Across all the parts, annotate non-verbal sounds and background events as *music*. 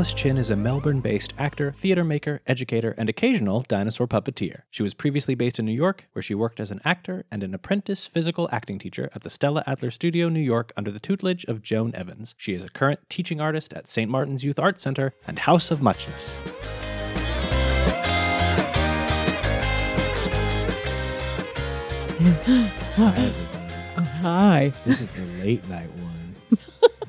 Alice Qin is a Melbourne based actor, theater maker, educator, and occasional dinosaur puppeteer. She was previously based in New York, where she worked as an actor and an apprentice physical acting teacher at the Stella Adler Studio, New York, under the tutelage of Joan Evans. She is a current teaching artist at St. Martin's Youth Arts Center and House of Muchness. *gasps* Hi. Oh, hi. This is the late night one. *laughs*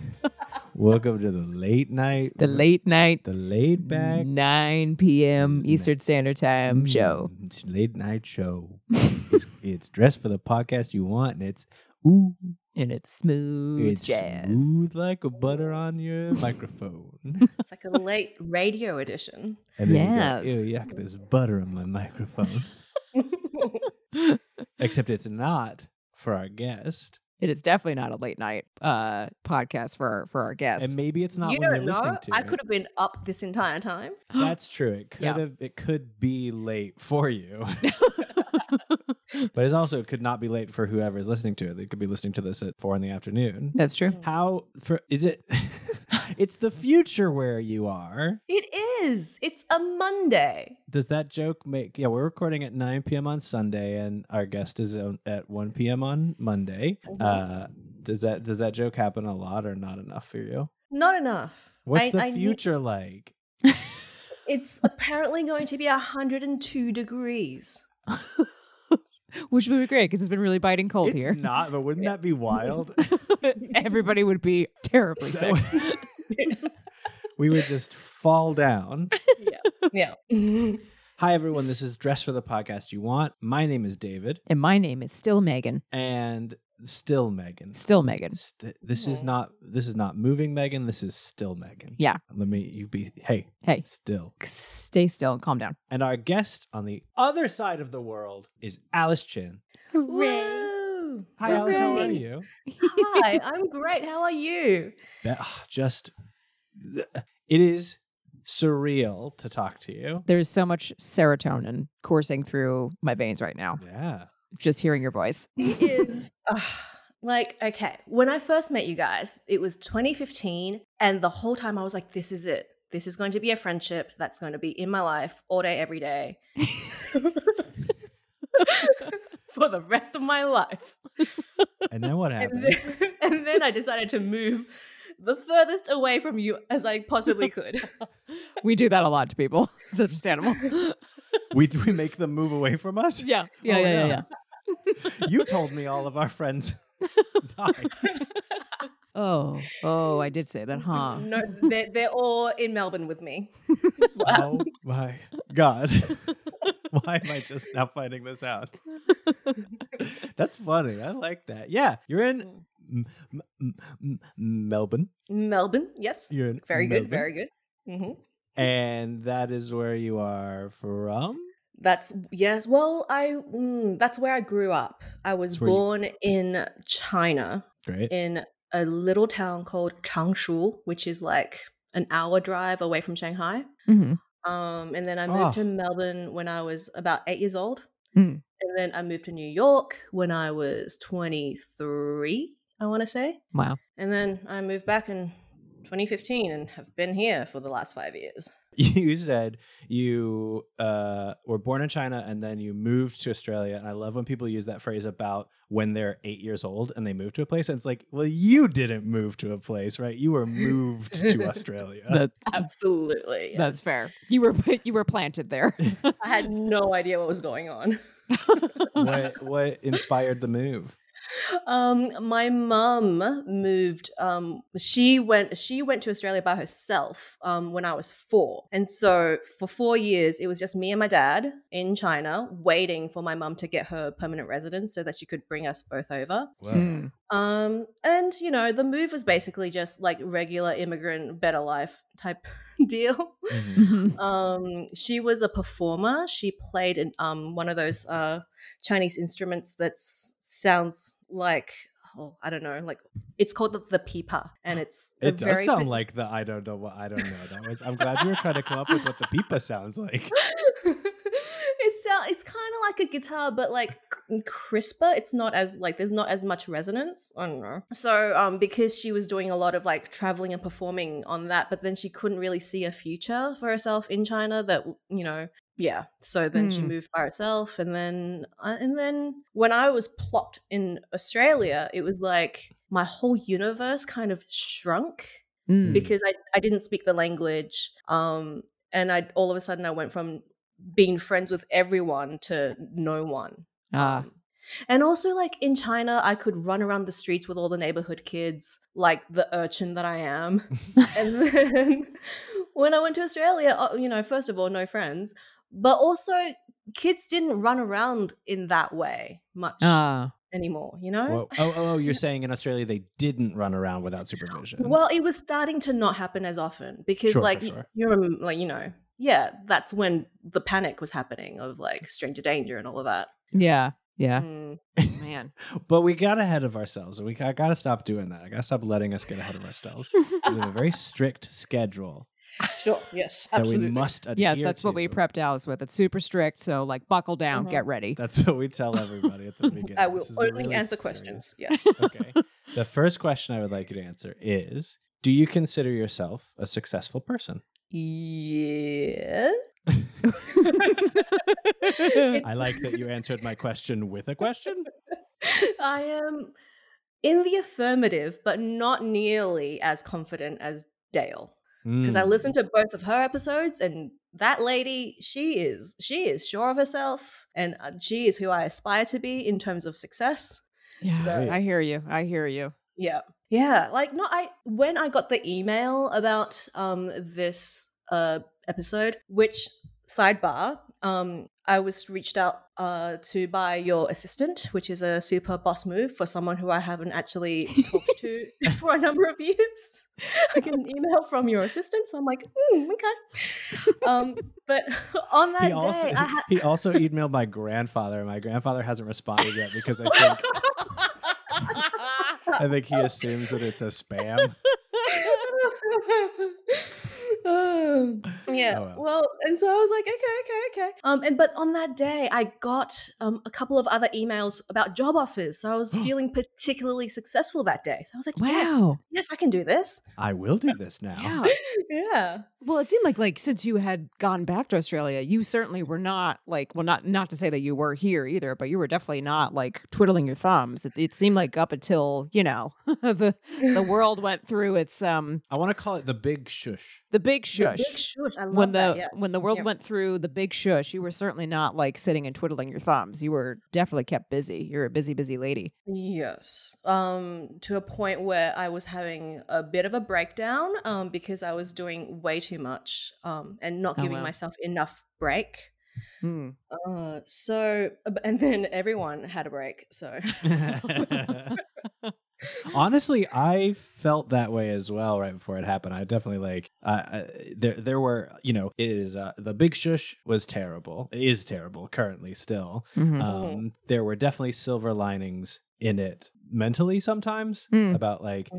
Welcome to the late night, The late night, the laid back 9 p.m. Eastern Standard Time show. Mm, it's late night show. it's, *laughs* it's dressed for the podcast you want, and it's ooh, And it's smooth it's jazz. smooth like a butter on your *laughs* microphone. It's like a late radio edition. And then Yes. you go, ew, yuck, there's butter on my microphone. *laughs* Except it's not for our guest, It is definitely not a late night uh, podcast for our, for our guests. and maybe it's not you when don't you're know. listening to I it. could have been up this entire time. *gasps* That's true. It could Yeah. have. It could be late for you, *laughs* *laughs* but it's also could not be late for whoever is listening to it. They could be listening to this at four in the afternoon. That's true. How for is it? *laughs* *laughs* it's the future where you are. It is. It's a Monday. Does that joke make? Yeah, we're recording at nine p.m. on Sunday, and our guest is at one p.m. on Monday. Uh, does that does that joke happen a lot or not enough for you? Not enough. What's I- the I future like? It's apparently going to be 102 degrees. *laughs* Which would be great because it's been really biting cold here. it's here. not, but wouldn't that be wild? *laughs* Everybody would be terribly sick. *laughs* we would just fall down. Yeah. Hi, everyone. This is Dress for the Podcast You Want. My name is David, And my name is still Megan. and still Megan. Still Megan. St- this is not this is not moving Megan. This is still Megan. Yeah. Let me you be hey Hey. still. Stay still and calm down. And our guest on the other side of the world is Alice Qin. Woo! Hi, Alice. How are you? Hi, I'm great. How are you? Be- ah, Just it is surreal to talk to you. There's so much serotonin coursing through my veins right now. Yeah. Just hearing your voice. is ugh, like okay. When I first met you guys, it was 2015, and the whole time I was like, "This is it. This is going to be a friendship that's going to be in my life all day, every day, *laughs* for the rest of my life." And then what And happened? then, *laughs* and then I decided to move the furthest away from you as I possibly could. *laughs* We do that a lot to people. It's understandable. *laughs* we we make them move away from us. yeah. Yeah. Oh, yeah. Yeah. Yeah. you told me all of our friends *laughs* died. Oh. Oh, I did say that, huh? No, they're, they're all in Melbourne with me. *laughs* That's what. Oh my god. Why am I just now finding this out? That's funny. I like that. Yeah, you're in M- M- M- M- Melbourne. Melbourne, yes. You're in Very Melbourne. good, very good. hmm And that is where you are from. That's yes. Well, I mm, that's where I grew up. I was That's where you- born in China, Great. in a little town called Changshu, which is like an hour drive away from Shanghai. hmm Um, and then I moved Oh. to Melbourne when I was about eight years old. Mm. And then I moved to New York when I was 23, I want to say. Wow. And then I moved back in 2015 and have been here for the last five years. *laughs* You said you uh, were born in China and then you moved to Australia. And I love when people use that phrase about when they're eight years old and they move to a place. And it's like, well, you didn't move to a place, right? You were moved to *laughs* Australia. That, Absolutely. yes. That's fair. You were you were planted there. *laughs* I had no idea what was going on. what what inspired the move? Um, my mum moved. Um, she went. She went to Australia by herself um, when I was four, and so for four years it was just me and my dad in China, waiting for my mum to get her permanent residence so that she could bring us both over. Mm. Um, and you know, the move was basically just like regular immigrant, better life type *laughs* deal. Mhm. Mhm. Um, she was a performer. She played in um one of those uh Chinese instruments that s- sounds like oh I don't know like it's called the, the pipa and *gasps* it's It does sound like the I don't know what I don't know. That was I'm glad you were trying to come up with what the pipa sounds like. *laughs* it sound it's kind of like a guitar but like crisper it's not as like there's not as much resonance i don't know so um because she was doing a lot of like traveling and performing on that but then she couldn't really see a future for herself in china that you know yeah so then she Hmm. moved by herself and then uh, and then when i was plopped in australia it was like my whole universe kind of shrunk Mm. because I, I didn't speak the language um and i all of a sudden i went from being friends with everyone to no one Ah. Um, and also like in china i could run around the streets with all the neighborhood kids like the urchin that i am *laughs* and *laughs* then *laughs* when i went to australia uh, you know first of all no friends but also kids didn't run around in that way much Ah. anymore you know Whoa. Oh, oh, oh, you're *laughs* saying in Australia they didn't run around without supervision. Well, it was starting to not happen as often because, Sure, like, sure, you're like, you know, yeah, that's when the panic was happening of like stranger danger and all of that. Yeah. Yeah. Mm. Man. *laughs* but we got ahead of ourselves. We I got to stop doing that. I got to stop letting us get ahead of ourselves. we have a very *laughs* strict schedule Sure. Yes. *laughs* that Absolutely. we must adhere Yes, that's what we prepped Alice with. It's super strict. So, like, buckle down, Mhm. get ready. That's what we tell everybody at the *laughs* beginning. I will This is only really answer serious- questions. *laughs* Yes. Okay. The first question I would like you to answer is Do you consider yourself a successful person? yeah. I like that you answered my question with a question. I am in the affirmative, but not nearly as confident as Dale. Because I Mm. listened to both of her episodes, and that lady, she is she is sure of herself, and uh, she is who I aspire to be in terms of success. Yeah. So- I hear you. I hear you. Yeah, yeah. Like, no, I when I got the email about um this uh episode, which sidebar, um, I was reached out uh to by your assistant, which is a super boss move for someone who I haven't actually talked to *laughs* *laughs* for a number of years. I get an email from your assistant, so I'm like, mm, okay. Um, but *laughs* on that He also, day, I had. he also emailed my grandfather, and my grandfather hasn't responded yet because I think I think he assumes that it's a spam. *laughs* yeah. Oh, well. well. and so I was like, okay, okay, okay. Um, and but on that day, I got um a couple of other emails about job offers, so I was *gasps* feeling particularly successful that day. So I was like, yes, Wow. yes, I can do this. I will do *laughs* this now. Yeah. Yeah. Well, it seemed like like since you had gone back to Australia, you certainly were not like well, not not to say that you were here either, but you were definitely not like twiddling your thumbs. It, it seemed like up until you know *laughs* the the world went through its um I want to call it the big shush. The big The shush. big shush. I love when the that. Yeah. when the world Yeah. went through the big shush, you were certainly not like sitting and twiddling your thumbs. You were definitely kept busy. You're a busy, busy lady. Yes. Um, to a point where I was having a bit of a breakdown um, because I was doing way too much um, and not Oh, giving wow. myself enough break. Hmm. Uh, so, and then everyone had a break. So, *laughs* *laughs* Honestly, I felt that way as well right before it happened. I definitely like uh, uh, there. There were, you know, it is uh, the big shush was terrible. It is terrible currently still. Mhm. Um, there were definitely silver linings in it mentally sometimes Mm. about like.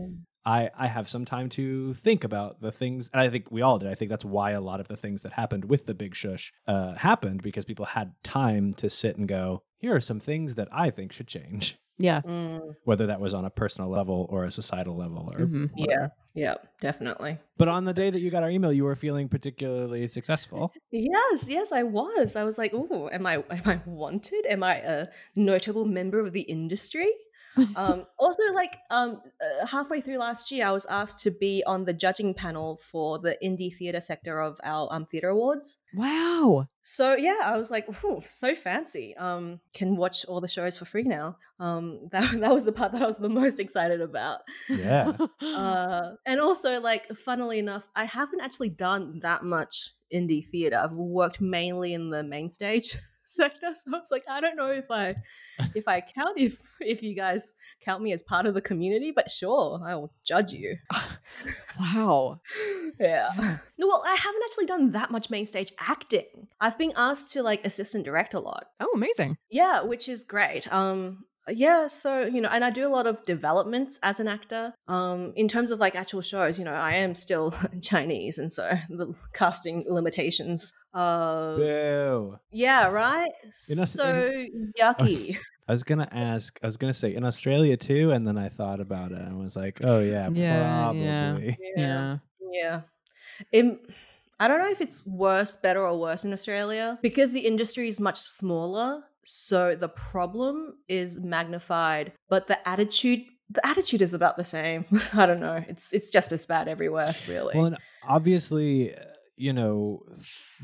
I I have some time to think about the things, and I think we all did. I think that's why a lot of the things that happened with the big shush uh, happened because people had time to sit and go. Here are some things that I think should change, Yeah. mm, whether that was on a personal level or a societal level or Mhm. yeah, yeah, definitely. But on the day that you got our email, you were feeling particularly successful. Yes, yes, I was. I was like, "Oh, am I *laughs* am I wanted? Am I a notable member of the industry?" Um, also, like um, uh, halfway through last year, I was asked to be on the judging panel for the indie theater sector of our um, theater awards. Wow. So yeah, I was like, so fancy!" Um, can watch all the shows for free now. Um, *laughs* that that was the part that I was the most excited about. Yeah. *laughs* Uh, and also, like, funnily enough, I haven't actually done that much indie theater. I've worked mainly in the main stage *laughs* sector, *laughs* so I was like, I don't know if I if I count if if you guys count me as part of the community, but sure, I will judge you. *laughs* wow. yeah. No, well, I haven't actually done that much main stage acting. I've been asked to like assistant direct a lot. Oh, amazing. Yeah, which is great. Um yeah, so you know, and I do a lot of developments as an actor. Um, in terms of like actual shows, you know, I am still *laughs* Chinese, and so *laughs* the casting limitations. Uh, Boo. yeah, right. In Aus- so in- yucky. I was gonna ask. I was gonna say in Australia too, and then I thought about it and was like, "Oh yeah, Yeah, yeah. probably." *laughs* Yeah. Yeah. It, I don't know if it's worse, better, or worse in Australia because the industry is much smaller. So the problem is magnified, but the attitude the attitude is about the same. *laughs* I don't know. It's it's just as bad everywhere, really. Well, and obviously, you know,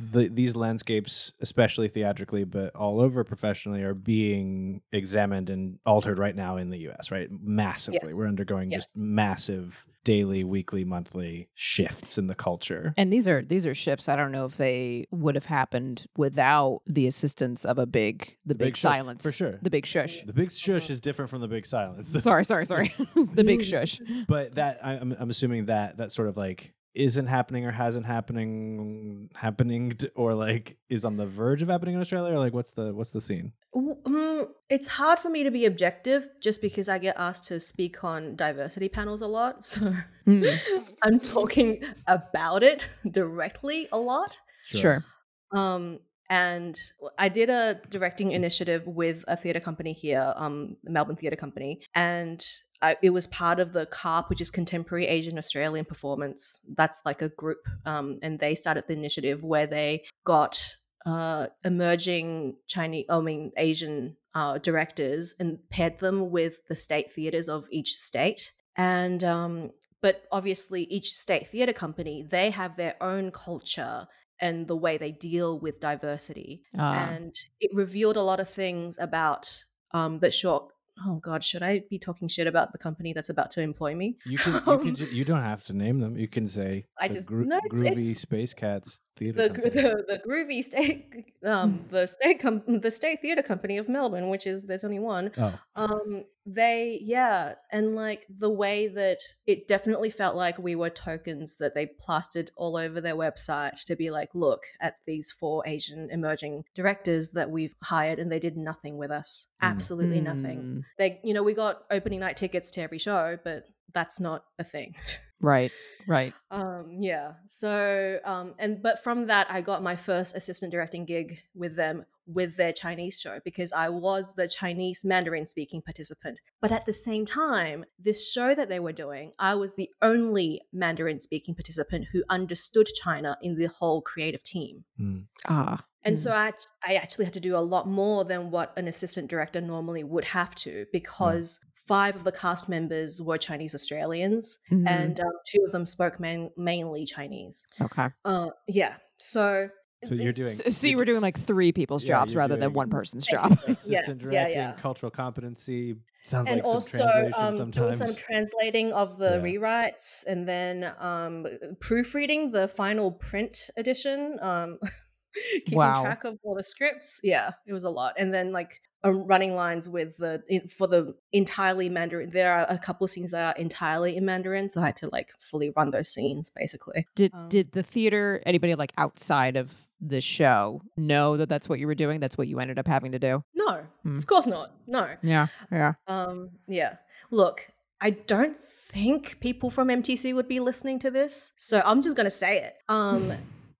the, these landscapes, especially theatrically, but all over professionally, are being examined and altered right now in the U.S. Right, massively. Yes. We're undergoing Yes. just massive daily, weekly, monthly shifts in the culture. And these are these are shifts. I don't know if they would have happened without the assistance of a big the, big, big shush, silence for sure. The big shush. The big shush mm-hmm. is different from the big silence. *laughs* sorry, sorry, sorry. *laughs* the big shush. but that I'm I'm assuming that that sort of like isn't happening or hasn't happening happening or like is on the verge of happening in Australia or like what's the what's the scene? Mm, it's hard for me to be objective just because I get asked to speak on diversity panels a lot. So Mm, *laughs* I'm talking about it *laughs* directly a lot. sure. Um, and I did a directing initiative with a theatre company here, um, the Melbourne Theatre Company, and I, it was part of the CAAP, which is Contemporary Asian Australian Performance. That's like a group, um, and they started the initiative where they got uh, emerging Chinese, I mean Asian uh, directors and paired them with the state theatres of each state, and um, but obviously each state theatre company they have their own culture and the way they deal with diversity. Ah. and it revealed a lot of things about um, that short. Oh God, should I be talking shit about the company that's about to employ me? You can *laughs* you Um, can ju- you don't have to name them. You can say I the just- gro- no, it's- groovy it's- space cats theater. The, company. the the groovy state um *laughs* the state com- the state theater company of Melbourne, which is there's only one. oh, Um, they yeah, and like the way that it definitely felt like we were tokens that they plastered all over their website to be like, look at these four Asian emerging directors that we've hired, and they did nothing with us, Mm. absolutely nothing. Mm, They, you know, we got opening night tickets to every show, but that's not a thing. *laughs* Right, right. Um, yeah. So, um, and but from that, I got my first assistant directing gig with them with their Chinese show because I was the Chinese Mandarin speaking participant. But at the same time, this show that they were doing, I was the only Mandarin speaking participant who understood China in the whole creative team. mm. Ah. And Mm. so I, I actually had to do a lot more than what an assistant director normally would have to because five of the cast members were Chinese Australians Mhm. and um, two of them spoke main, mainly Chinese. okay. Uh, yeah. So, So you're doing So, so you were doing like three people's Yeah, jobs rather than one person's job. Basically. assistant yeah, yeah, directing, yeah. cultural competency. Sounds and like some translation um, doing sometimes. some translating of the Yeah. rewrites and then um, proofreading the final print edition um, *laughs* keeping Wow. track of all the scripts yeah it was a lot and then like running lines with the for the entirely mandarin there are a couple of scenes that are entirely in mandarin so i had to like fully run those scenes basically Did Um, did the theater anybody like outside of the show know that that's what you were doing? That's what you ended up having to do. no Hmm. of course not no Yeah, yeah. Um, yeah. Look, I don't think people from MTC would be listening to this, so I'm just gonna say it. Um,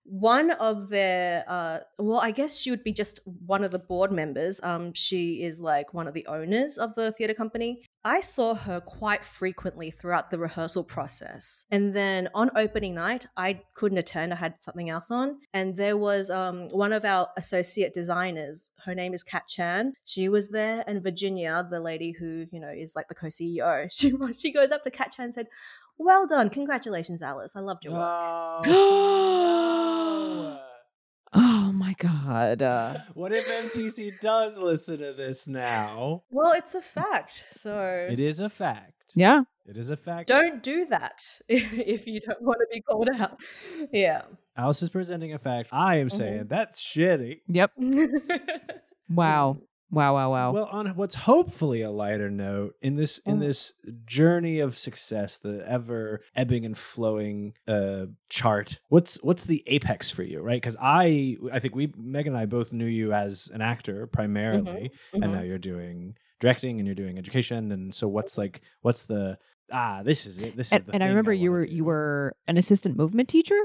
one of their, uh, well, I guess she would be just one of the board members. Um, she is like one of the owners of the theater company, I saw her quite frequently throughout the rehearsal process. And then on opening night, I couldn't attend. I had something else on. And there was um, one of our associate designers. Her name is Kat Chan. She was there. And Virginia, the lady who, you know, is like the co-CEO, *laughs* she, she goes up to Kat Chan and said, well done. Congratulations, Alice. I loved your work. *gasps* *gasps* *gasps* my god. Uh, what if MTC does listen to this now? Well, it's a fact. So It is a fact. yeah. It is a fact. don't do that *laughs* if you don't want to be called out. Yeah. Alice is presenting a fact. I am saying that's shitty. Yep. *laughs* Wow. Wow. Wow. Wow. Well, on what's hopefully a lighter note in this in Mm. this journey of success, the ever ebbing and flowing uh, chart. What's what's the apex for you, right? Because I I think we Megan and I both knew you as an actor primarily, and Mhm. now you're doing directing and you're doing education. And so, what's like what's the ah? This is it. This is and, the and I thing remember you were you were an assistant movement teacher.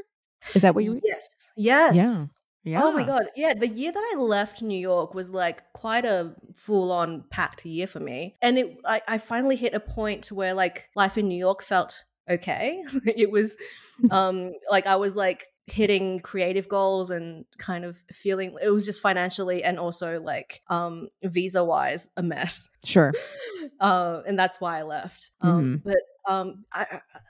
Is that what you? Yes. Yes. Yeah. Yeah. Oh my god. Yeah, the year that I left New York was like quite a full-on packed year for me. And it I, I finally hit a point where like life in New York felt okay. *laughs* it was *laughs* um like I was like hitting creative goals and kind of feeling it was just financially and also like um visa wise a mess. Sure. *laughs* uh, and that's why I left. Um, But um, I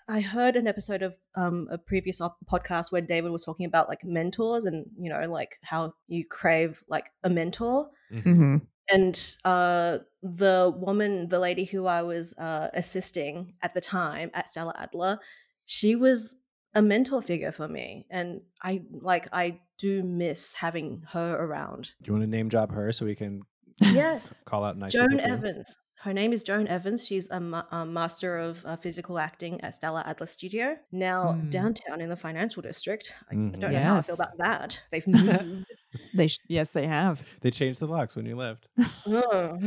I I heard an episode of um, a previous op- podcast where David was talking about like mentors and you know like how you crave like a mentor. Mhm. hmm And uh, the woman, the lady who I was uh, assisting at the time at Stella Adler, she was a mentor figure for me, and I like I do miss having her around. Do you want to name drop her so we can Yes, *laughs* call out nice Joan? Evans. Her name is Joan Evans. She's a, ma- a master of uh, physical acting at Stella Adler Studio. Now Mm. downtown in the financial district. I, I Mhm. don't know how I feel about that. They've *laughs* moved. They sh- yes, they have. They changed the locks when you left. Oh.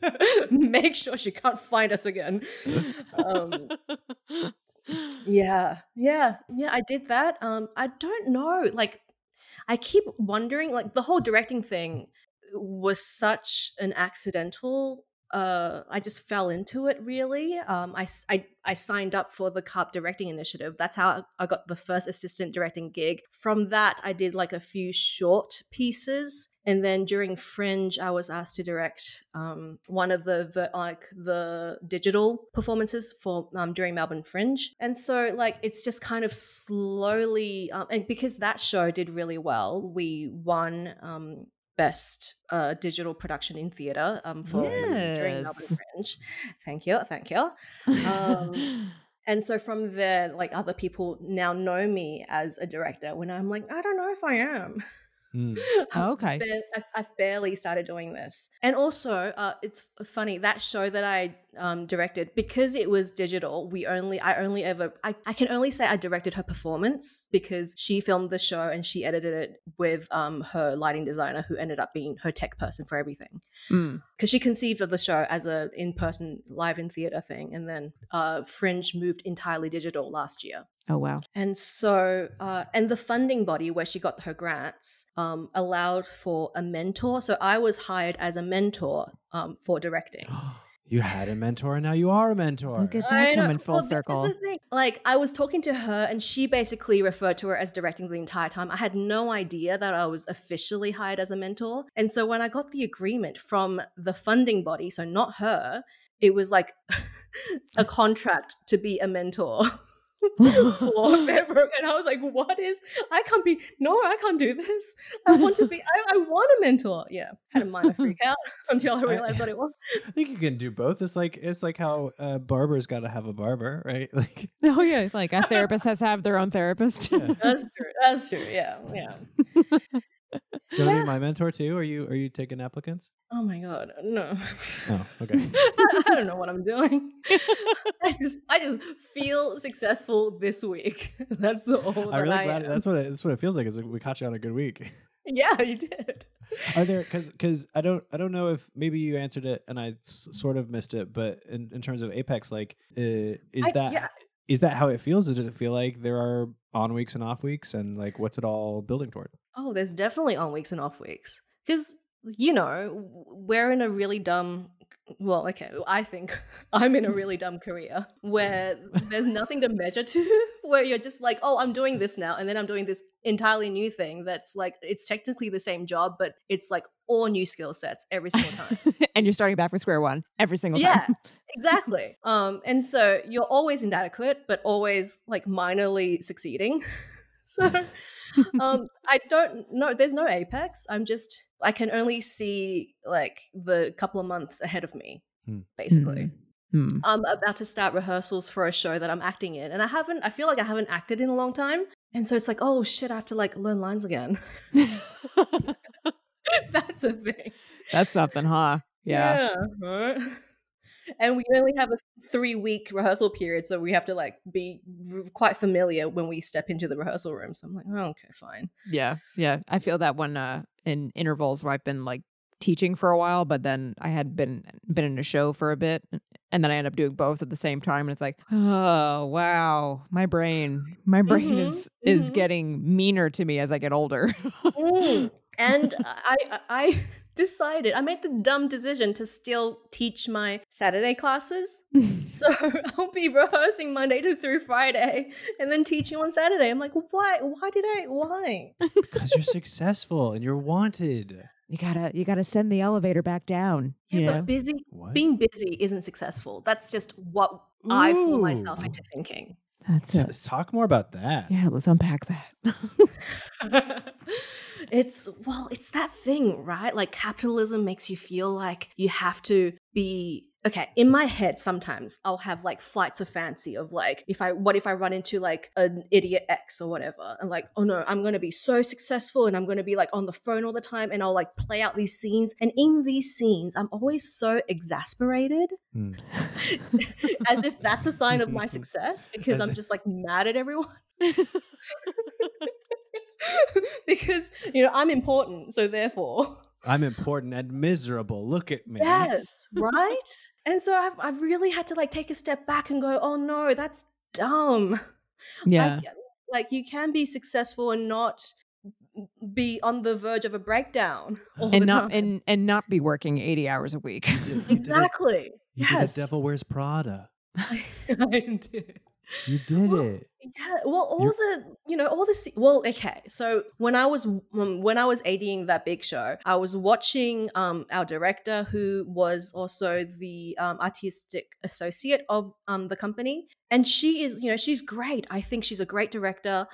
*laughs* Make sure she can't find us again. Um, yeah, yeah, yeah. I did that. Um, I don't know. Like, I keep wondering. Like, the whole directing thing was such an accidental. Uh, I just fell into it. Really. Um, i i, I signed up for the CAAP directing initiative. That's how I- I got the first assistant directing gig. From that, I did like a few short pieces. And then during Fringe, I was asked to direct um, one of the, like the digital performances for um, during Melbourne Fringe, and so like it's just kind of slowly, um, and because that show did really well, we won um, best uh, digital production in theatre um, for during Melbourne Fringe. Thank you, thank you. Um, *laughs* And so from there, like other people now know me as a director when I'm like, I don't know if I am. *laughs* Oh, okay. I've, I've barely started doing this. And also, uh, it's funny that show that I um, directed because it was digital. We only, I only ever, I, I can only say I directed her performance because she filmed the show and she edited it with um, her lighting designer, who ended up being her tech person for everything Mm. because she conceived of the show as a in-person live in theater thing and then uh, fringe moved entirely digital last year Oh wow. and so uh, and the funding body where she got her grants um, allowed for a mentor so i was hired as a mentor um, for directing *gasps* *gasps* you had a mentor and now you are a mentor. Look at that know. coming full Well, this is circle. the thing. Like, I was talking to her, and she basically referred to her as directing the entire time. I had no idea that I was officially hired as a mentor. And so, when I got the agreement from the funding body, so not her, it was like *laughs* a contract to be a mentor. *laughs* *laughs* *laughs* for Pembroke, and I was like, "What is? I can't be. No, I can't do this. I want to be. I, I want a mentor. Yeah, had a minor freak *laughs* out until I realized what it was. I think you can do both. It's like it's like how uh, barbers got to have a barber, right? Like oh yeah, like a therapist has to have their own therapist. Yeah. That's true. That's true. Yeah, yeah. Want be my mentor too? Are you are you taking applicants? Oh my god, no. Oh, *laughs* okay. I, I don't know what I'm doing. *laughs* *laughs* I just I just feel successful this week. That's the all I'm really I glad. am. That's what it, that's what it feels like. Is like we caught you on a good week. Yeah, you did. Are there because because I don't I don't know if maybe you answered it and I s- sort of missed it, but in, in terms of Apex, like uh, is I- that is that how it feels? Or Does it feel like there are on weeks and off weeks, and like what's it all building toward? Oh, there's definitely on weeks and off weeks. Because, you know, we're in a really dumb well, okay, I think *laughs* I'm in a really dumb career where there's nothing to measure to, *laughs* where you're just like, oh, I'm doing this now, and then I'm doing this entirely new thing that's like, it's technically the same job, but it's like all new skill sets every single time. *laughs* and you're starting back from square one every single time. Yeah, exactly. Um, and so you're always inadequate, but always like minorly succeeding. *laughs* so um, *laughs* I don't know. There's no apex. I'm just I can only see like the couple of months ahead of me, Hmm. basically. Hmm. I'm about to start rehearsals for a show that I'm acting in, and I haven't. I feel like I haven't acted in a long time, and so it's like, oh shit, I have to like learn lines again. *laughs* That's a thing. That's something, huh? Yeah. right? And we only have a three week rehearsal period, so we have to like be quite familiar when we step into the rehearsal room. So I'm like, oh, okay, fine. Yeah. Yeah. I feel that when uh in intervals where I've been like teaching for a while, but then I had been been in a show for a bit and then I end up doing both at the same time and it's like, oh wow, my brain my brain Mhm, is is mhm. getting meaner to me as I get older. Mm. *laughs* And I, I decided I made the dumb decision to still teach my Saturday classes. *laughs* Hmm. So *laughs* I'll be rehearsing Monday to through Friday, and then teaching on Saturday. I'm like, why? Why did I? Why? *laughs* Because you're successful and you're wanted. you gotta you gotta send the elevator back down. Yeah, you but busy What? being busy isn't successful. That's just what I fool myself into thinking. That's So it. Let's talk more about that. Yeah, let's unpack that. It's well, it's that thing, right? Like capitalism makes you feel like you have to be okay. In my head, sometimes I'll have like flights of fancy of like, if I what if I run into like an idiot ex or whatever, and like, oh no, I'm gonna be so successful and I'm gonna be like on the phone all the time, and I'll like play out these scenes. And in these scenes, I'm always so exasperated, Hmm. *laughs* as if that's a sign of my *laughs* success because As I'm just like mad at everyone. *laughs* *laughs* because you know I'm important, so therefore, I'm important and miserable. Look at me. yes, *laughs* right. And so I've I've really had to like take a step back and go, oh no, that's dumb. yeah. Like, like you can be successful and not be on the verge of a breakdown *sighs* all and the not time. and and not be working 80 hours a week. You did- you did it. exactly. You did yes. the Devil Wears Prada. *laughs* I did. You *laughs* did Well, it. Yeah, well, all You're- the you know, all the well, okay. So when I was um, when I was ADing that big show, I was watching um our director, who was also the um, artistic associate of um the company, and she is you know she's great. I think she's a great director.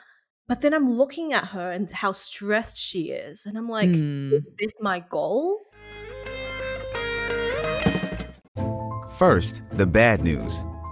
But then I'm looking at her and how stressed she is, and I'm like, Hmm. is this my goal? First, the bad news.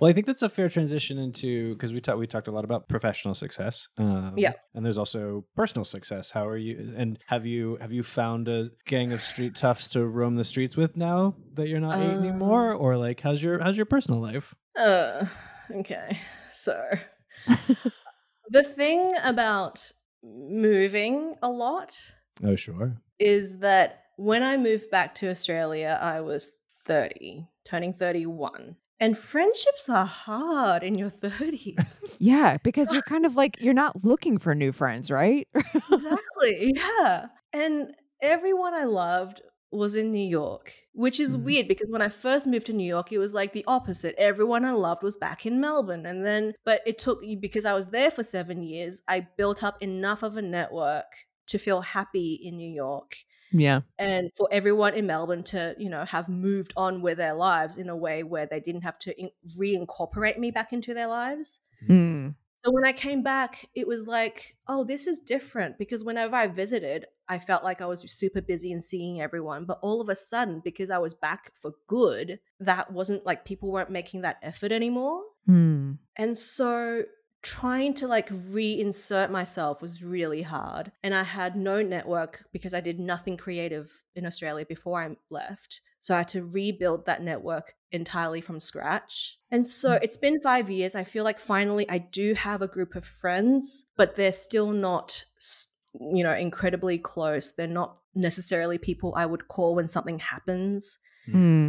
Well, I think that's a fair transition into because we talked we talked a lot about professional success. Um, Yeah. and there's also personal success. How are you? And have you have you found a gang of street toughs to roam the streets with now that you're not eight Um, anymore? Or like, how's your how's your personal life? Uh, okay. So *laughs* the thing about moving a lot Oh, sure. is that when I moved back to Australia, I was 30, turning 31. And friendships are hard in your *laughs* 30s. Yeah, because you're kind of like you're not looking for new friends, right? *laughs* exactly. Yeah. And everyone I loved was in New York, which is Mhm. weird because when I first moved to New York, it was like the opposite. Everyone I loved was back in Melbourne. And then, but it took, because I was there for seven years, I built up enough of a network to feel happy in New York yeah. and for everyone in Melbourne to, you know, have moved on with their lives in a way where they didn't have to in- reincorporate me back into their lives. Mm. So when I came back, it was like, oh, this is different because whenever I visited, I felt like I was super busy and seeing everyone. But all of a sudden, because I was back for good, that wasn't like people weren't making that effort anymore. Hmm. And so trying to like reinsert myself was really hard. And I had no network because I did nothing creative in Australia before I left. So I had to rebuild that network entirely from scratch. And so it's been five years. I feel like finally I do have a group of friends, but they're still not, you know, incredibly close. They're not necessarily people I would call when something happens, Hmm.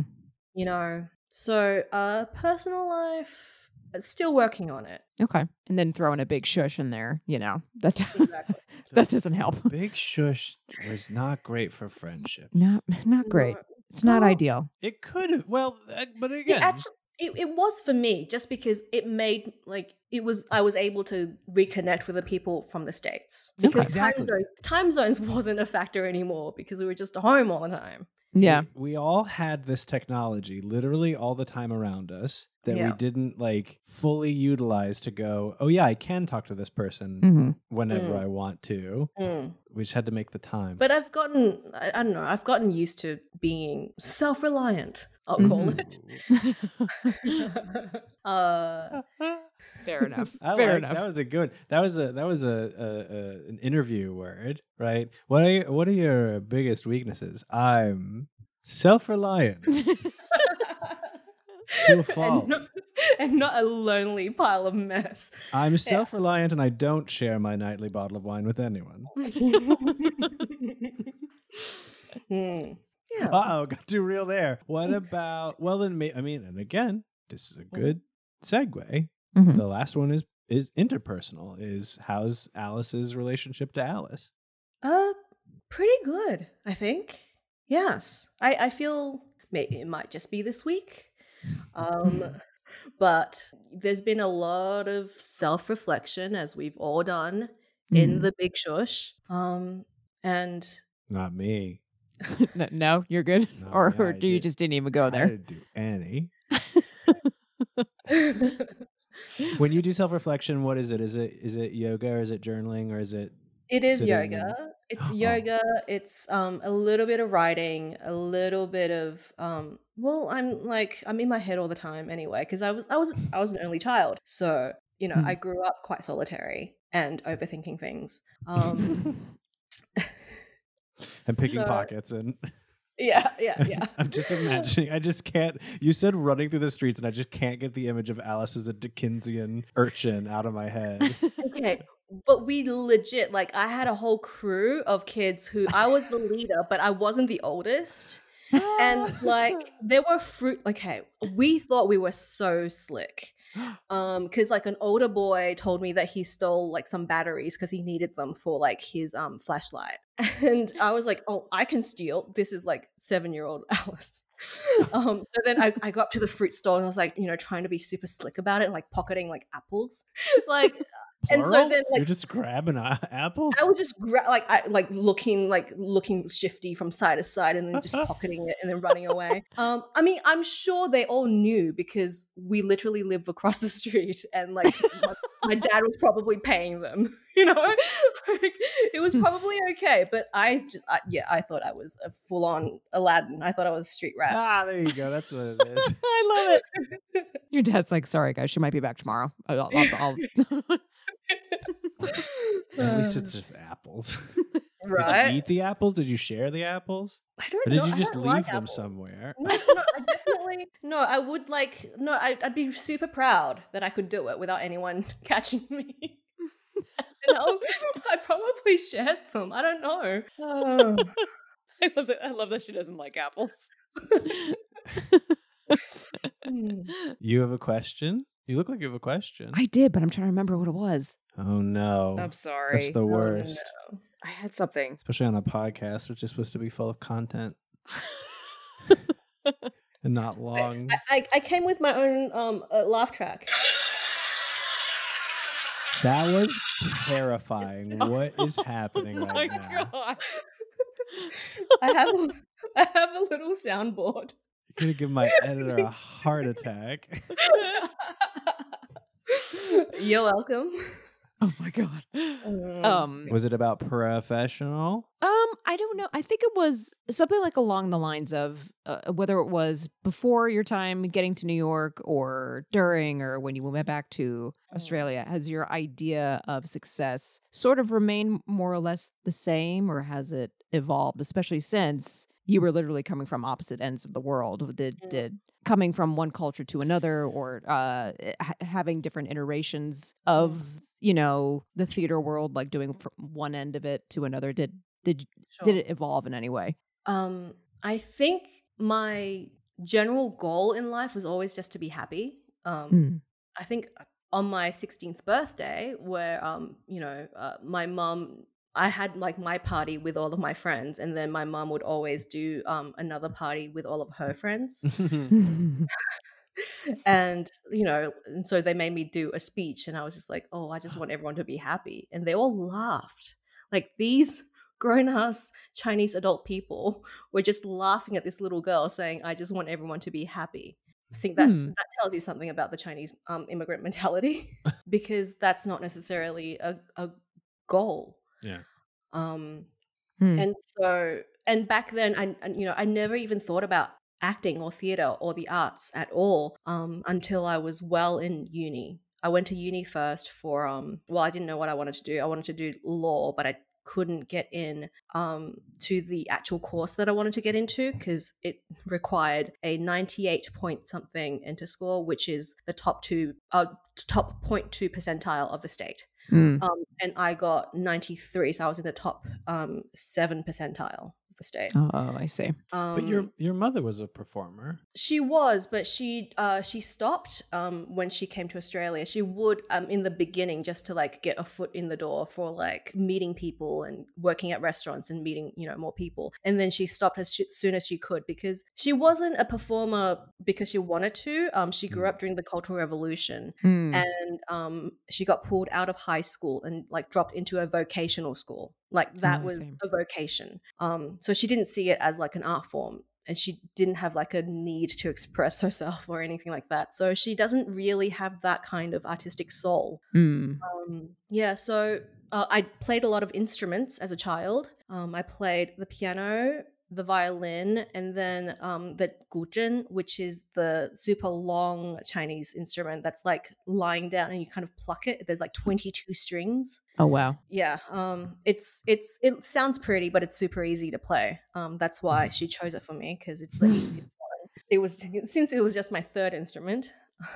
you know. So, uh, personal life, still working on it. Okay. And then throwing a big shush in there, you know, *laughs* that Exactly. *laughs* that doesn't help. Big shush was not great for friendship. Not not great. No. It's not Well, ideal. It could have. Well, uh, but It again, actually, it, it was for me just because it made like it was. I was able to reconnect with the people from the states because Exactly. time, zone, time zones *laughs* wasn't a factor anymore because we were just home all the time. Yeah. we, we all had this technology literally all the time around us that we didn't like fully utilize to go. Oh yeah, I can talk to this person hmm whenever Mm. I want to. Mm. We just had to make the time. But I've gotten, I, I don't know, I've gotten used to being self-reliant. I'll call it. *laughs* *laughs* uh, Fair enough. I Fair like- enough. That was a good. That was a that was a, a, a an interview word, right? What are your, what are your biggest weaknesses? I'm self reliant *laughs* to a *laughs* and, fault. not, and not a lonely pile of mess. I'm self reliant and I don't share my nightly bottle of wine with anyone. *laughs* Hmm. Yeah. Uh oh, got too real there. What about? Well, then, ma- I mean, and again, this is a good segue. Mhm. The last one is is interpersonal. Is how's Alice's relationship to Alice? Uh, pretty good, I think. Yes, I I feel maybe it might just be this week, um, but there's been a lot of self reflection as we've all done in Mhm. the big shush. Um, and Not me. *laughs* No- no, you're good. No, or yeah, or I do you just didn't even go there? I there? didn't do any. *laughs* When you do self reflection, what is it? Is it is it yoga or is it journaling or is it? It is sitting yoga. It's *gasps* Oh. yoga. It's um a little bit of writing, a little bit of um well, I'm like I'm in my head all the time anyway because I was I was I was an only child. So, you know, Hmm. I grew up quite solitary and overthinking things. Um *laughs* and *laughs* picking so- pockets and *laughs* Yeah, yeah, yeah. I'm just imagining. I just can't. You said running through the streets, and I just can't get the image of Alice as a Dickensian urchin out of my head. okay. But we legit like I had a whole crew of kids who I was the leader, but I wasn't the oldest. and like there were fruit okay we thought we were so slick *gasps* um because like an older boy told me that he stole like some batteries because he needed them for like his um flashlight. *laughs* And i was like oh i can steal. This is like seven year old *laughs* alice. Um so then I, I got up to the fruit store and i was like you know trying to be super slick about it and like pocketing like apples. *laughs* Like and so Plural? then you're just grabbing uh, *laughs* apples. I was just gra- like I like looking like looking shifty from side to side and then just *laughs* pocketing it and then running away. Um, I mean, I'm sure they all knew because we literally live across *laughs* the street and like my, my dad was probably paying them. You know, like, it was probably okay. But I just I, yeah, I thought I was a full on Aladdin. I thought I was a street rat. ah, there you go. That's what it is. I love it. Your dad's like, sorry guys, she might be back tomorrow. I'll, I'll, I'll- *laughs* At least it's just apples. *laughs* Did you eat the apples? Did you share the apples? I don't Or did know. you just leave like them apples. somewhere? No, no, I definitely no. I would like no. I, I'd be super proud that I could do it without anyone *laughs* catching me. you know, I probably shared them. I don't know. Oh. I love that. I love that she doesn't like apples. Hmm. You have a question? You look like you have a question. I did, but I'm trying to remember what it was. Oh no. I'm sorry. That's the Oh, worst. no. I had something. Especially on a podcast, which is supposed to be full of content *laughs* and not long. I, I, I came with my own um uh, laugh track. That was terrifying. what is happening *laughs* oh my right now? god. I have a, *laughs* I have a little soundboard. You're gonna give my editor a heart attack. You're welcome. Oh my god. Um, Um, Was it about professional? Um, I don't know. I think it was something like along the lines of uh, whether it was before your time getting to New York or during or when you went back to Australia. Has your idea of success sort of remained more or less the same, or has it evolved? Especially since you were literally coming from opposite ends of the world. Did Mm. did coming from one culture to another, or uh, ha- having different iterations of you know the theater world, like doing from one end of it to another. Did did Sure. did it evolve in any way? Um, I think my general goal in life was always just to be happy. Um, Mm. I think on my 16th birthday, where um, you know, uh, my mum, I had like my party with all of my friends, and then my mom would always do um another party with all of her friends. *laughs* *laughs* and you know and so they made me do a speech and i was just like oh i just want everyone to be happy and they all laughed like these *laughs* grown-ass chinese adult people were just laughing at this little girl saying i just want everyone to be happy i think that's Hmm. that tells you something about the chinese um, immigrant mentality because that's not necessarily a, a goal Yeah. um Hmm. and so and back then I, you know i never even thought about acting or theater or the arts at all um, until i was well in uni i went to uni first for um well i didn't know what i wanted to do i wanted to do law but i couldn't get in um, to the actual course that i wanted to get into because it *laughs* required a 98 point something ENTER score which is the top two uh, top 0.2 percentile of the state Mm. um, and I got 93, so I was in the top um, seven percentile the state. Oh, I see. Um, but your your mother was a performer. she was, but she uh, she stopped um, when she came to Australia. She would um, in the beginning just to like get a foot in the door for like meeting people and working at restaurants and meeting you know more people. And then she stopped as she, soon as she could because she wasn't a performer because she wanted to. Um, she grew Mm. up during the Cultural Revolution, Mm. and um, she got pulled out of high school and like dropped into a vocational school. Like that Oh, was see. a vocation. Um, so she didn't see it as like an art form, and she didn't have like a need to express *laughs* herself or anything like that. So she doesn't really have that kind of artistic soul. Mm. Um, yeah, so uh, I played a lot of instruments as a child. Um, I played the piano, the violin, and then um, the guzheng, which is the super long Chinese instrument that's like lying down and you kind of pluck it. There's like 22 strings. Oh wow. Yeah, um, it's it's it sounds pretty, but it's super easy to play. Um, that's why she chose it for me because it's the easiest *sighs* one. It was since it was just my third instrument. *laughs*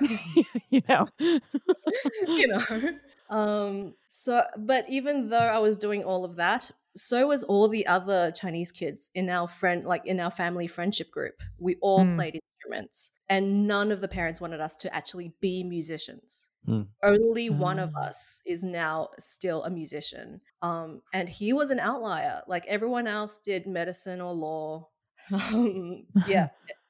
you know. *laughs* you know. Um, so, but even though I was doing all of that, so was all the other Chinese kids in our friend, like in our family friendship group. We all Mm. played instruments, and none of the parents wanted us to actually be musicians. Mm. Only one of Ah. us is now still a musician. Um, and he was an outlier. Like everyone else did medicine or law. *laughs* Um, yeah, *laughs*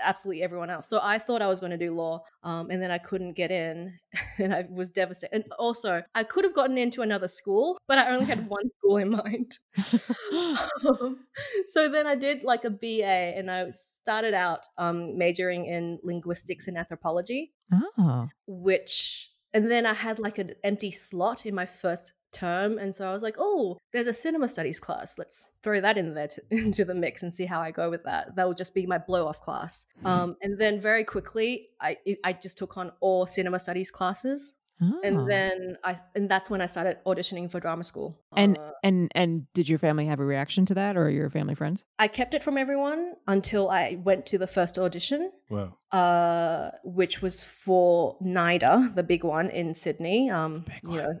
absolutely everyone else. So I thought I was going to do law, um, and then I couldn't get in, *laughs* and I was devastated. And also, I could have gotten into another school, but I only had *laughs* one school in mind. *laughs* um, so then I did like a BA, and I started out um, majoring in linguistics and anthropology, oh. which, and then I had like an empty slot in my first term and so i was like oh there's a cinema studies class. Let's throw that in there to, *laughs* into the mix and see how i go with that. That will just be my blow off class um, and then very quickly i i just took on all cinema studies classes Oh. and then i and that's when i started auditioning for drama school and Uh, and and did your family have a reaction to that, or your family friends? i kept it from everyone until i went to the first audition Whoa. uh, which was for NIDA, the big one in Sydney. Um, Big you know,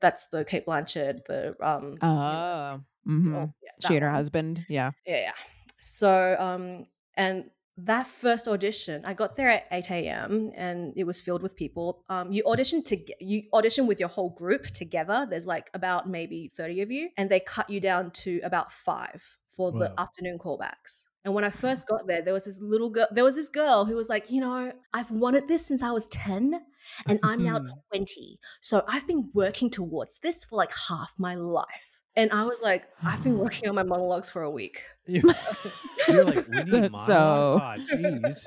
that's the Cate Blanchett, the um, you know, Oh. hmm oh, yeah, She and her one. husband. Yeah. Yeah, yeah. So, um, and that first audition, I got there at 8 a.m. and it was filled with people. Um, you audition to you audition with your whole group together. There's like about maybe 30 of you, and they cut you down to about five for the afternoon callbacks. And when I first got there, there was this little girl. There was this girl who was like, you know, I've wanted this since I was 10, and I'm now *laughs* 20. So I've been working towards this for like half my life. And I was like, I've been working on my monologues for a week. You- *laughs* You're like, we need *laughs* so-? Oh, jeez.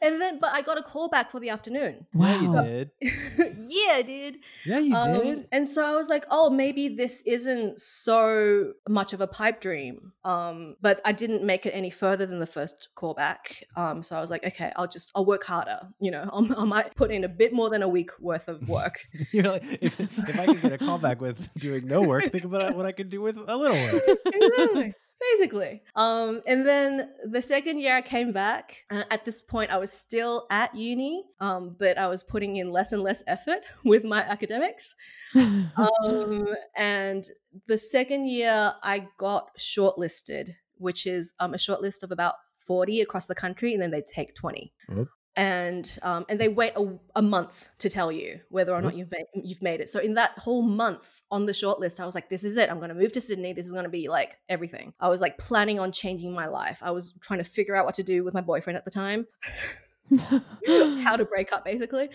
and then, but I got a call back for the afternoon. Yeah, you Wow. did. *laughs* yeah, I did. Yeah, you Um, did. And so I was like, oh, maybe this isn't so much of a pipe dream. Um, but I didn't make it any further than the first callback. Um, so I was like, okay, I'll just I'll work harder. You know, I'll, I might put in a bit more than a week worth of work. You're like, if, if I could get a callback with doing no work, think about what I could do with a little work. exactly. Basically. Um, and then the second year I came back, uh, at this point I was still at uni, um, but I was putting in less and less effort *laughs* with my academics. um, *laughs* and the second year I got shortlisted, which is um, a shortlist of about 40 across the country, and then they take 20. And um, and they wait a, a month to tell you whether or not you've made, you've made it. So in that whole month on the shortlist, I was like, "This is it. I'm going to move to Sydney. This is going to be like everything." I was like planning on changing my life. I was trying to figure out what to do with my boyfriend at the time. *laughs* how to break up basically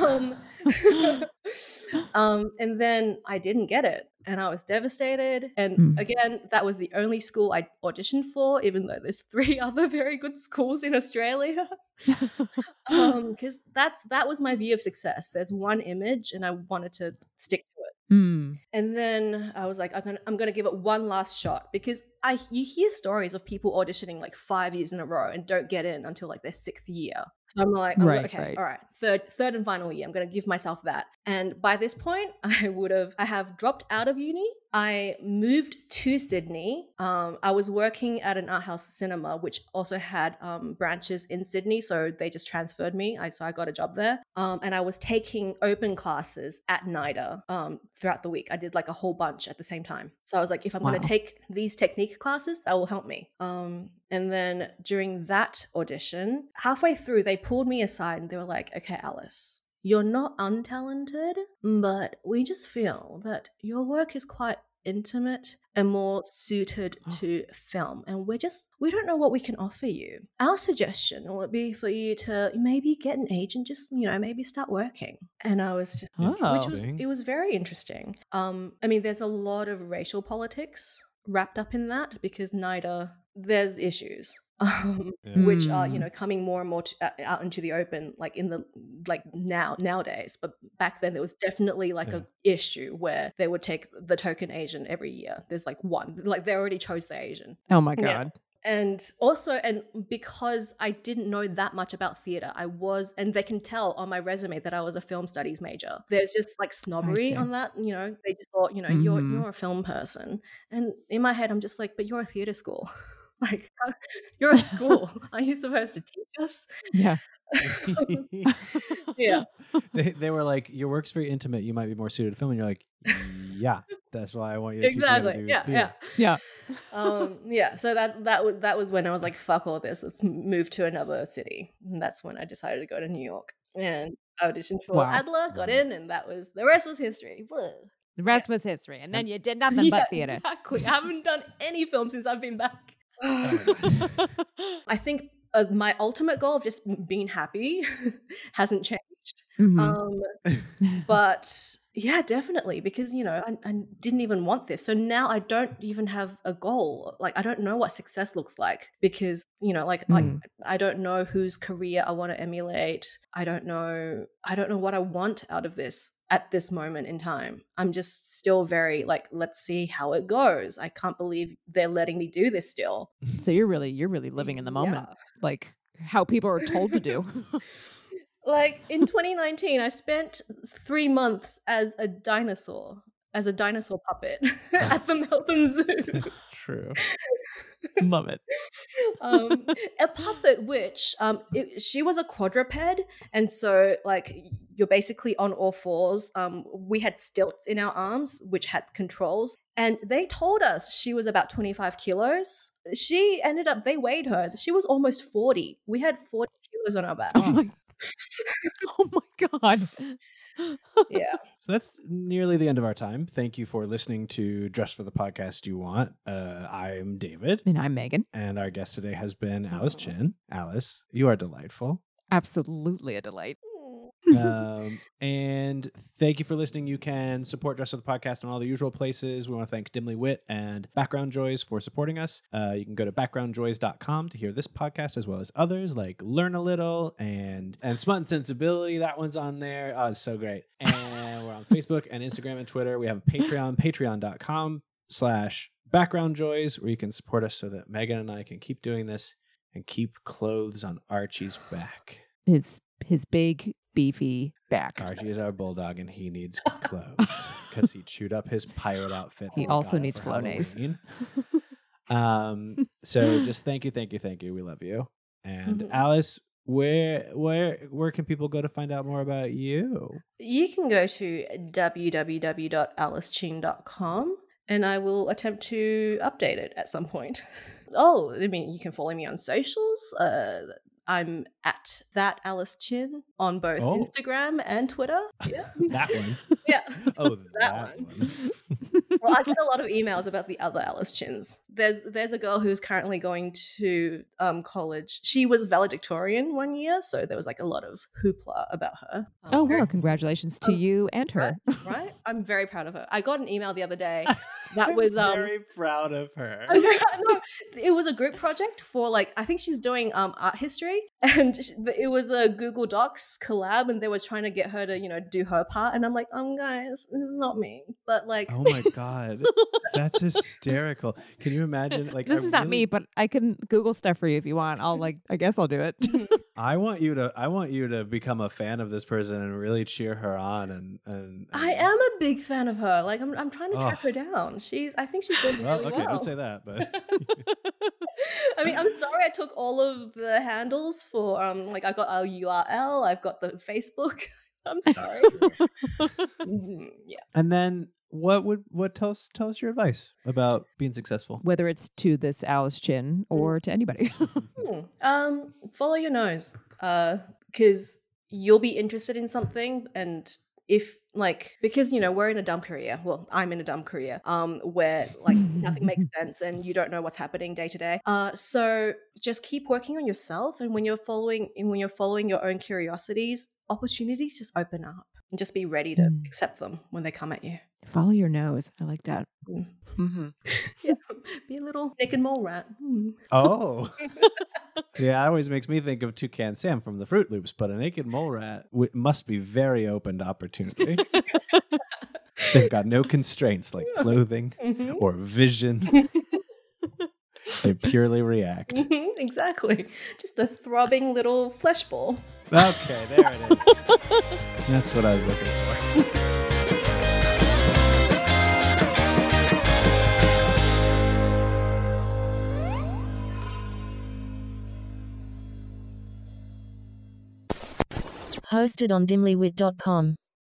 um, *laughs* um and then i didn't get it and i was devastated and Mm. again that was the only school i auditioned for even though there's *laughs* three other very good schools in australia *laughs* um because that's that was my view of success there's one image and i wanted to stick to it Hmm. and then I was like, I'm gonna, I'm gonna give it one last shot because I you hear stories of people auditioning like five years in a row and don't get in until like their sixth year. So I'm like, I'm like, Right, okay, right. all right, third, third and final year. I'm gonna give myself that. And by this point, *laughs* I would have, I have dropped out of uni. I moved to Sydney. Um, I was working at an art house cinema, which also had um, branches in Sydney, so they just transferred me. I so I got a job there. Um, and I was taking open classes at NIDA um, throughout the week. I did like a whole bunch at the same time. So I was like, if I'm going to take these technique classes, that will help me. Um, and then during that audition, halfway through, they pulled me aside and they were like, okay, Alice, you're not untalented, but we just feel that your work is quite intimate and more suited Oh. to film and we're just we don't know what we can offer you our suggestion would be for you to maybe get an agent just you know maybe start working and i was just Oh. which was, it was very interesting um i mean there's a lot of racial politics wrapped up in that because NIDA there's issues *laughs* um, Yeah. which are you Mm. know coming more and more to, uh, out into the open like in the like now nowadays but back then there was definitely like a issue where they would take the token asian every year there's like one like they already chose the asian Oh my Yeah. god. and also and because i didn't know that much about theater i was and they can tell on my resume that i was a film studies major there's just like snobbery on that you know they just thought you know you're Mhm. you're a film person and in my head i'm just like but you're a theater school *laughs* *laughs* like you're a *laughs* school are you supposed to teach us Yeah. *laughs* Yeah. They, they were like, your work's very intimate. You might be more suited to film. And you're like, yeah, that's why I want you to teach me how to do yeah theater." yeah Yeah. um yeah so that that was that was when i was like fuck all this let's move to another city and that's when i decided to go to new york and I auditioned for Wow. adler got in and that was the rest was history Blah. The rest was history. And then you did nothing Yeah, but theater. exactly i haven't done any film since i've been back *laughs* i think uh, my ultimate goal of just being happy *laughs* hasn't changed Mhm. um *laughs* but yeah definitely because you know I, I didn't even want this so now i don't even have a goal like i don't know what success looks like because you know like like Mm. i don't know whose career i want to emulate i don't know i don't know what i want out of this at this moment in time i'm just still very like let's see how it goes i can't believe they're letting me do this still *laughs* so you're really you're really living in the moment. Yeah. Like how people are told to do. *laughs* *laughs* like in 2019 i spent three months as a dinosaur as a dinosaur puppet at the melbourne zoo That's true. Love it. um, a puppet which um, it, she was a quadruped and so like you're basically on all fours um, we had stilts in our arms which had controls and they told us she was about 25 kilos she ended up they weighed her she was almost 40 we had 40 kilos on our back Oh my, *laughs* oh my god. yeah *laughs* So that's nearly the end of our time. Thank you for listening to Dress for the Podcast You Want. Uh, I'm David, And I'm Megan. and our guest today has been Alice Qin. Alice, you are delightful. Absolutely a delight. Um, and thank you for listening. You can support Dress with the Podcast on all the usual places. We want to thank DimlyWit and Background Joys for supporting us. Uh, you can go to backgroundjoys.com to hear this podcast as well as others like Learn a Little and and Smut and Sensibility. That one's on there. Oh, it's so great. And we're on *laughs* Facebook and Instagram and Twitter. We have a Patreon, patreon.com slash background joys where you can support us so that Megan and I can keep doing this and keep clothes on Archie's back. His his big beefy back. Archie is our bulldog and he needs clothes *laughs* because he chewed up his pirate outfit. He also needs for Flonase. *laughs* Um, so *laughs* just thank you, thank you, thank you. We love you. And Mhm. Alice, where where where can people go to find out more about you? You can go to www.aliceqin.com and I will attempt to update it at some point. Oh, I mean, you can follow me on socials. Uh, I'm at that Alice Qin on both Oh. Instagram and Twitter. Yeah, *laughs* That one. *laughs* yeah. Oh, That *laughs* that, one. one. well, I get a lot of emails about the other Alice Qins. There's there's a girl who's currently going to um, college. She was valedictorian one year, so there was like a lot of hoopla about her. Oh Very well, congratulations to Um, you and her. right? I'm very proud of her. I got an email the other day that I'm was um very proud of her. *laughs* No, it was a group project for like I think she's doing um art history *laughs* and sh- it was a Google Docs collab and they were trying to get her to you know do her part and I'm like um guys this is not me but like Oh my god, that's *laughs* hysterical! Can you imagine? Like, this I is not me, but I can Google stuff for you if you want. I'll like I guess I'll do it. I want you to. I want you to become a fan of this person and really cheer her on. And and, I am a big fan of her like I'm I'm trying to track Ugh. her down she's I think she's doing *laughs* Well, really okay, well. don't say that, but *laughs* I mean, I'm sorry I took all of the handles for um like I got our URL, I've got the Facebook. *laughs* I'm sorry. Mhm, yeah. and then what would what tell us tell us your advice about being successful? Whether it's to this Alice Qin or to anybody. *laughs* Hmm. Um, follow your nose. Uh, because you'll be interested in something, and if like because you know we're in a dumb career. Well, I'm in a dumb career. Um, where like nothing makes *laughs* sense, and you don't know what's happening day to day. Uh, so just keep working on yourself, and when you're following, and when you're following your own curiosities, opportunities just open up, and just be ready to Mm. accept them when they come at you. Follow your nose. I like that. Mm. Mm-hmm. *laughs* Yeah, be a little naked mole rat. Mm. Oh, *laughs* yeah, it always makes me think of Toucan Sam from the Froot Loops, but a naked mole rat w- must be very open to opportunity. *laughs* They've got no constraints like clothing Mhm. or vision. they purely react. Mhm, exactly. Just a throbbing little flesh ball. Okay, there it is. *laughs* That's what I was looking for. Hosted on dimlywit.com.